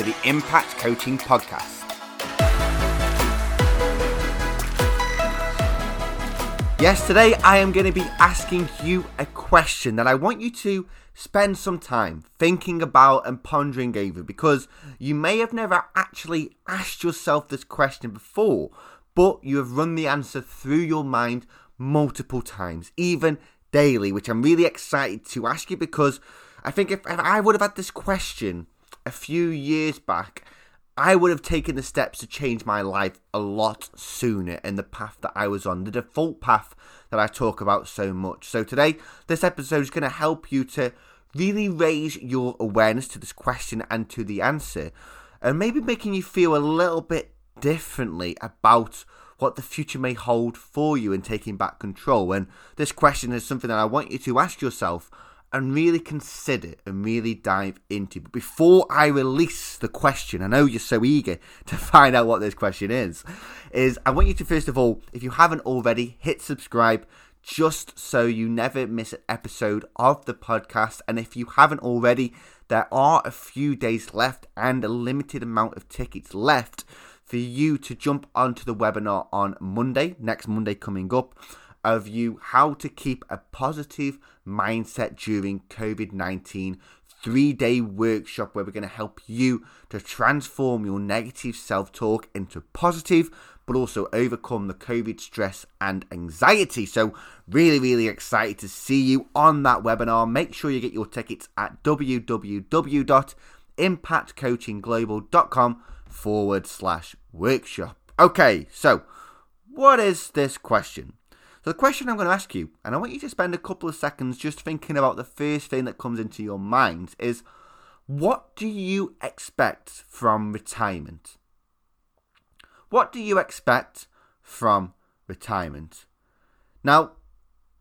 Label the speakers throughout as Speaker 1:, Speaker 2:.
Speaker 1: to the Impact Coaching Podcast. Yes, today I am going to be asking you a question that I want you to spend some time thinking about and pondering over because you may have never actually asked yourself this question before, but you have run the answer through your mind multiple times, even daily, which I'm really excited to ask you because I think if, if I would have had this question a few years back, I would have taken the steps to change my life a lot sooner in the path that I was on, the default path that I talk about so much. So today, this episode is going to help you to really raise your awareness to this question and to the answer, and maybe making you feel a little bit differently about what the future may hold for you in taking back control. And this question is something that I want you to ask yourself and really consider and really dive into. But before I release the question, I know you're so eager to find out what this question is, is I want you to first of all, if you haven't already, hit subscribe just so you never miss an episode of the podcast. And if you haven't already, there are a few days left and a limited amount of tickets left for you to jump onto the webinar on Monday, next Monday coming up, of you how to keep a positive mindset during COVID 19 three day workshop where we're going to help you to transform your negative self talk into positive, but also overcome the COVID stress and anxiety. So, really, really excited to see you on that webinar. Make sure you get your tickets at www.impactcoachingglobal.com forward slash workshop. Okay, so what is this question? So, the question I'm going to ask you, and I want you to spend a couple of seconds just thinking about the first thing that comes into your mind, is what do you expect from retirement? What do you expect from retirement? Now,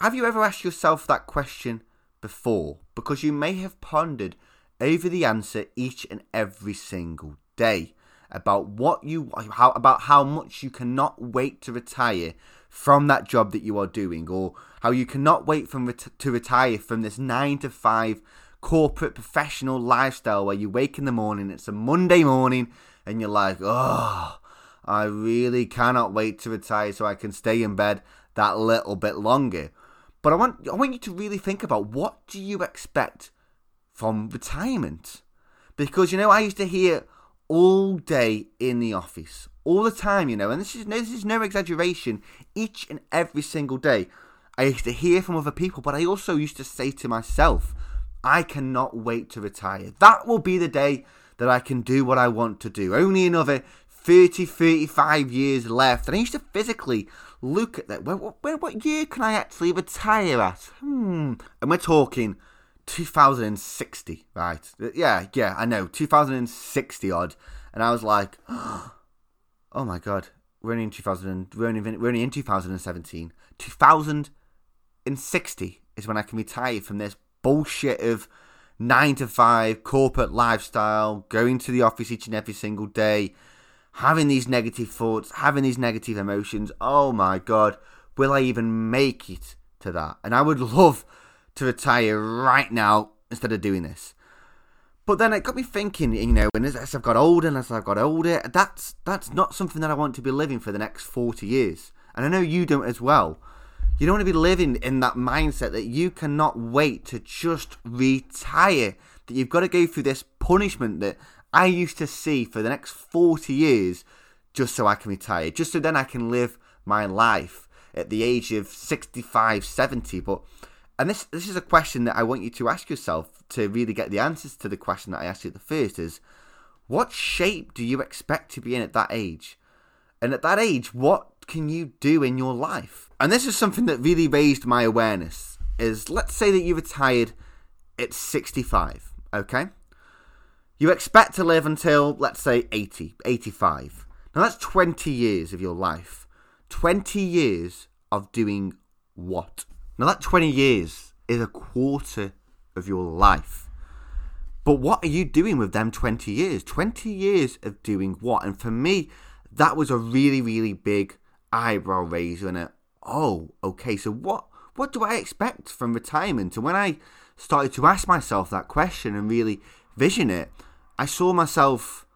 Speaker 1: have you ever asked yourself that question before? Because you may have pondered over the answer each and every single day about what you how about how much you cannot wait to retire from that job that you are doing or how you cannot wait from ret- to retire from this 9 to 5 corporate professional lifestyle where you wake in the morning it's a Monday morning and you're like oh I really cannot wait to retire so I can stay in bed that little bit longer. But I want I want you to really think about what do you expect from retirement? Because you know I used to hear all day in the office, all the time, you know, and this is no, this is no exaggeration. Each and every single day, I used to hear from other people, but I also used to say to myself, I cannot wait to retire. That will be the day that I can do what I want to do. Only another 30, 35 years left. And I used to physically look at that. What, what, what year can I actually retire at? Hmm. And we're talking 2060, right? Yeah, yeah, I know, 2060 odd. And I was like, oh Oh my god, we're only in 2000, we're only, we're only in 2017. 2060 is when I can retire from this bullshit of nine to five corporate lifestyle, going to the office each and every single day, having these negative thoughts, having these negative emotions. Oh my god, will I even make it to that? And I would love to retire right now instead of doing this. But then it got me thinking, you know, and as I've got older and as I've got older, that's that's not something that I want to be living for the next 40 years. And I know you don't as well. You don't want to be living in that mindset that you cannot wait to just retire, that you've got to go through this punishment that I used to see for the next 40 years just so I can retire, just so then I can live my life at the age of 65, 70. But and this this is a question that I want you to ask yourself to really get the answers to the question that I asked you at the first is what shape do you expect to be in at that age? And at that age, what can you do in your life? And this is something that really raised my awareness is let's say that you retired at 65, okay? You expect to live until, let's say, 80, 85. Now that's 20 years of your life. 20 years of doing what? Now that 20 years is a quarter of your life. But what are you doing with them 20 years? 20 years of doing what? And for me, that was a really, really big eyebrow raiser and a, oh, okay, so what what do I expect from retirement? And when I started to ask myself that question and really vision it, I saw myself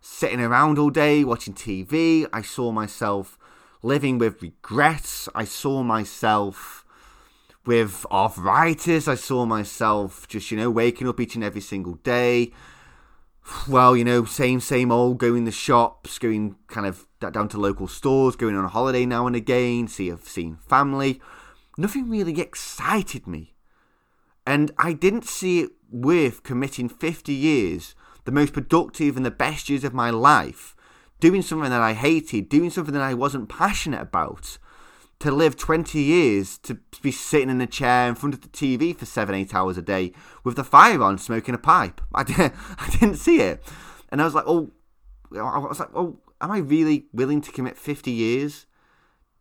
Speaker 1: sitting around all day watching TV. I saw myself living with regrets. I saw myself with arthritis. I saw myself just, you know, waking up each and every single day. Well, you know, same, same old, going the shops, going kind of down to local stores, going on a holiday now and again, see, I've seen family. Nothing really excited me. And I didn't see it worth committing 50 years, the most productive and the best years of my life, doing something that I hated, doing something that I wasn't passionate about, to live 20 years to be sitting in a chair in front of the TV for seven, eight hours a day with the fire on, smoking a pipe. I, didn't, I didn't see it. And I was like, oh, I was like, oh, am I really willing to commit 50 years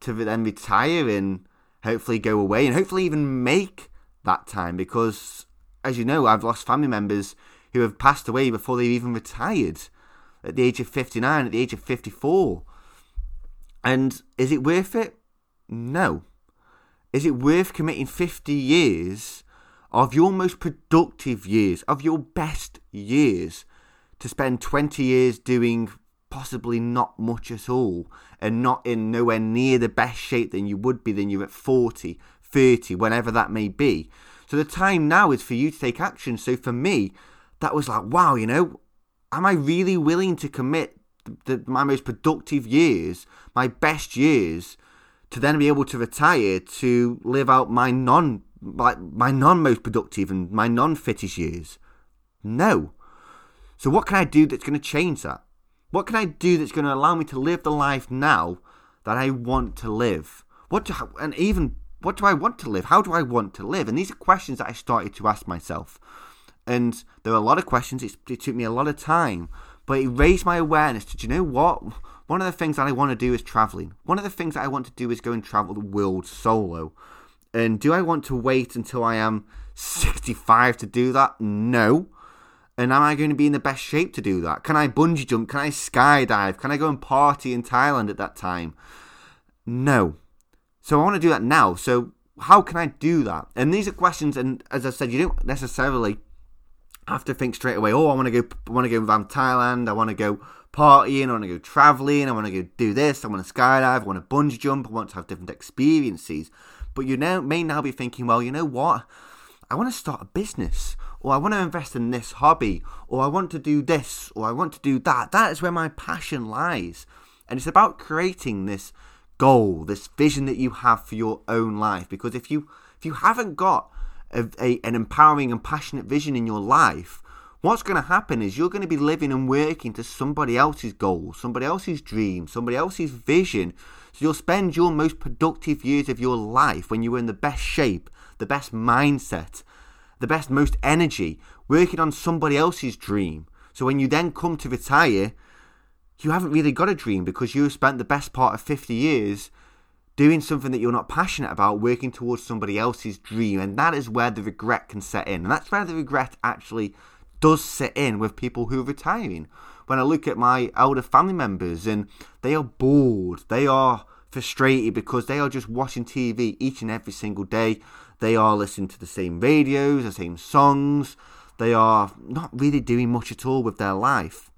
Speaker 1: to then retire and hopefully go away and hopefully even make that time? Because, as you know, I've lost family members who have passed away before they've even retired at the age of 59, at the age of 54. And is it worth it? No. Is it worth committing 50 years of your most productive years, of your best years, to spend 20 years doing possibly not much at all and not in nowhere near the best shape than you would be than you're at 40, 30, whenever that may be? So the time now is for you to take action. So for me, that was like, wow, you know, am I really willing to commit the, the, my most productive years, my best years, to then be able to retire to live out my non my non most productive and my non fittest years? No. So what can I do that's going to change that? What can I do that's going to allow me to live the life now that I want to live? What do, and even what do I want to live? How do I want to live? And these are questions that I started to ask myself. And there were a lot of questions. It, it took me a lot of time, but it raised my awareness to, do you know what? One of the things that I want to do is traveling. One of the things that I want to do is go and travel the world solo. And do I want to wait until I am 65 to do that? No. And am I going to be in the best shape to do that? Can I bungee jump? Can I skydive? Can I go and party in Thailand at that time? No. So I want to do that now. So how can I do that? And these are questions, and as I said, you don't necessarily have to think straight away. Oh, I want to go. I want to go around Thailand. I want to go partying, I want to go traveling, I want to go do this, I want to skydive, I want to bungee jump, I want to have different experiences. But you now may now be thinking, well, you know what? I want to start a business, or I want to invest in this hobby, or I want to do this, or I want to do that. That is where my passion lies. And it's about creating this goal, this vision that you have for your own life. Because if you if you haven't got a, a, an empowering and passionate vision in your life, what's going to happen is you're going to be living and working to somebody else's goals, somebody else's dream, somebody else's vision. So you'll spend your most productive years of your life when you're in the best shape, the best mindset, the best, most energy, working on somebody else's dream. So when you then come to retire, you haven't really got a dream because you've spent the best part of 50 years doing something that you're not passionate about, working towards somebody else's dream. And that is where the regret can set in. And that's where the regret actually does sit in with people who are retiring. When I look at my elder family members and they are bored, they are frustrated because they are just watching TV each and every single day. They are listening to the same radios, the same songs. They are not really doing much at all with their life.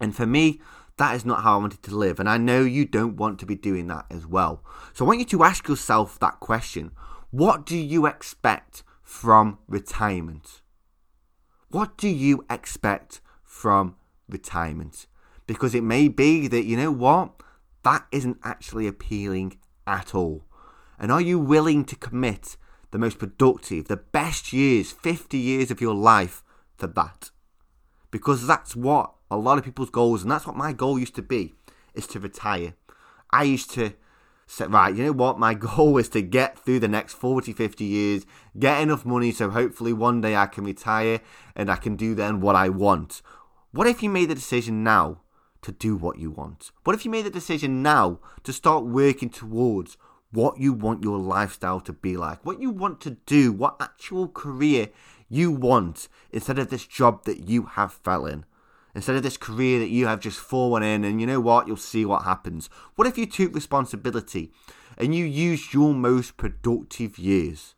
Speaker 1: And for me, that is not how I wanted to live. And I know you don't want to be doing that as well. So I want you to ask yourself that question What do you expect from retirement? What do you expect from retirement? Because it may be that, you know what, that isn't actually appealing at all. And are you willing to commit the most productive, the best years, 50 years of your life for that? Because that's what a lot of people's goals, and that's what my goal used to be, is to retire. I used to said, right, you know what? My goal is to get through the next 40, 50 years, get enough money so hopefully one day I can retire and I can do then what I want. What if you made the decision now to do what you want? What if you made the decision now to start working towards what you want your lifestyle to be like, what you want to do, what actual career you want instead of this job that you have fell in? Instead of this career that you have just fallen in, and you know what, you'll see what happens. What if you took responsibility and you used your most productive years?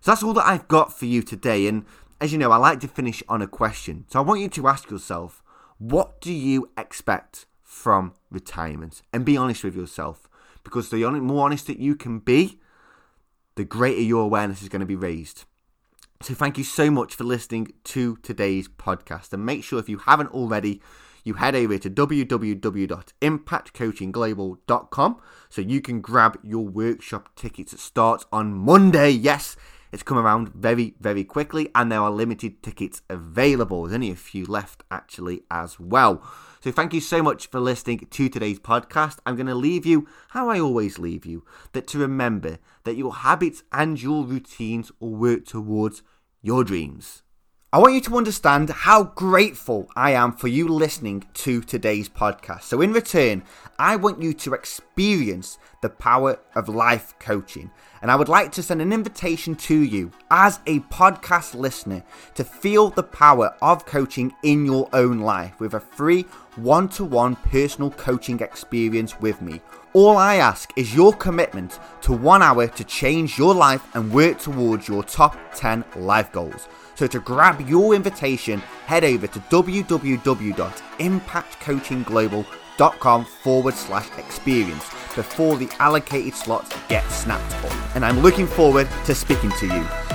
Speaker 1: So that's all that I've got for you today. And as you know, I like to finish on a question. So I want you to ask yourself, what do you expect from retirement? And be honest with yourself. Because the more honest that you can be, the greater your awareness is going to be raised. So thank you so much for listening to today's podcast. And make sure if you haven't already, you head over to www.impactcoachingglobal.com so you can grab your workshop tickets. It starts on Monday. Yes, it's come around very, very quickly, and there are limited tickets available. There's only a few left actually as well. So thank you so much for listening to today's podcast. I'm going to leave you how I always leave you that to remember that your habits and your routines will work towards your dreams. I want you to understand how grateful I am for you listening to today's podcast. So, in return, I want you to experience the power of life coaching. And I would like to send an invitation to you as a podcast listener to feel the power of coaching in your own life with a free one to one personal coaching experience with me. All I ask is your commitment to one hour to change your life and work towards your top 10 life goals. So to grab your invitation, head over to www.impactcoachingglobal.com forward slash experience before the allocated slots get snapped up. And I'm looking forward to speaking to you.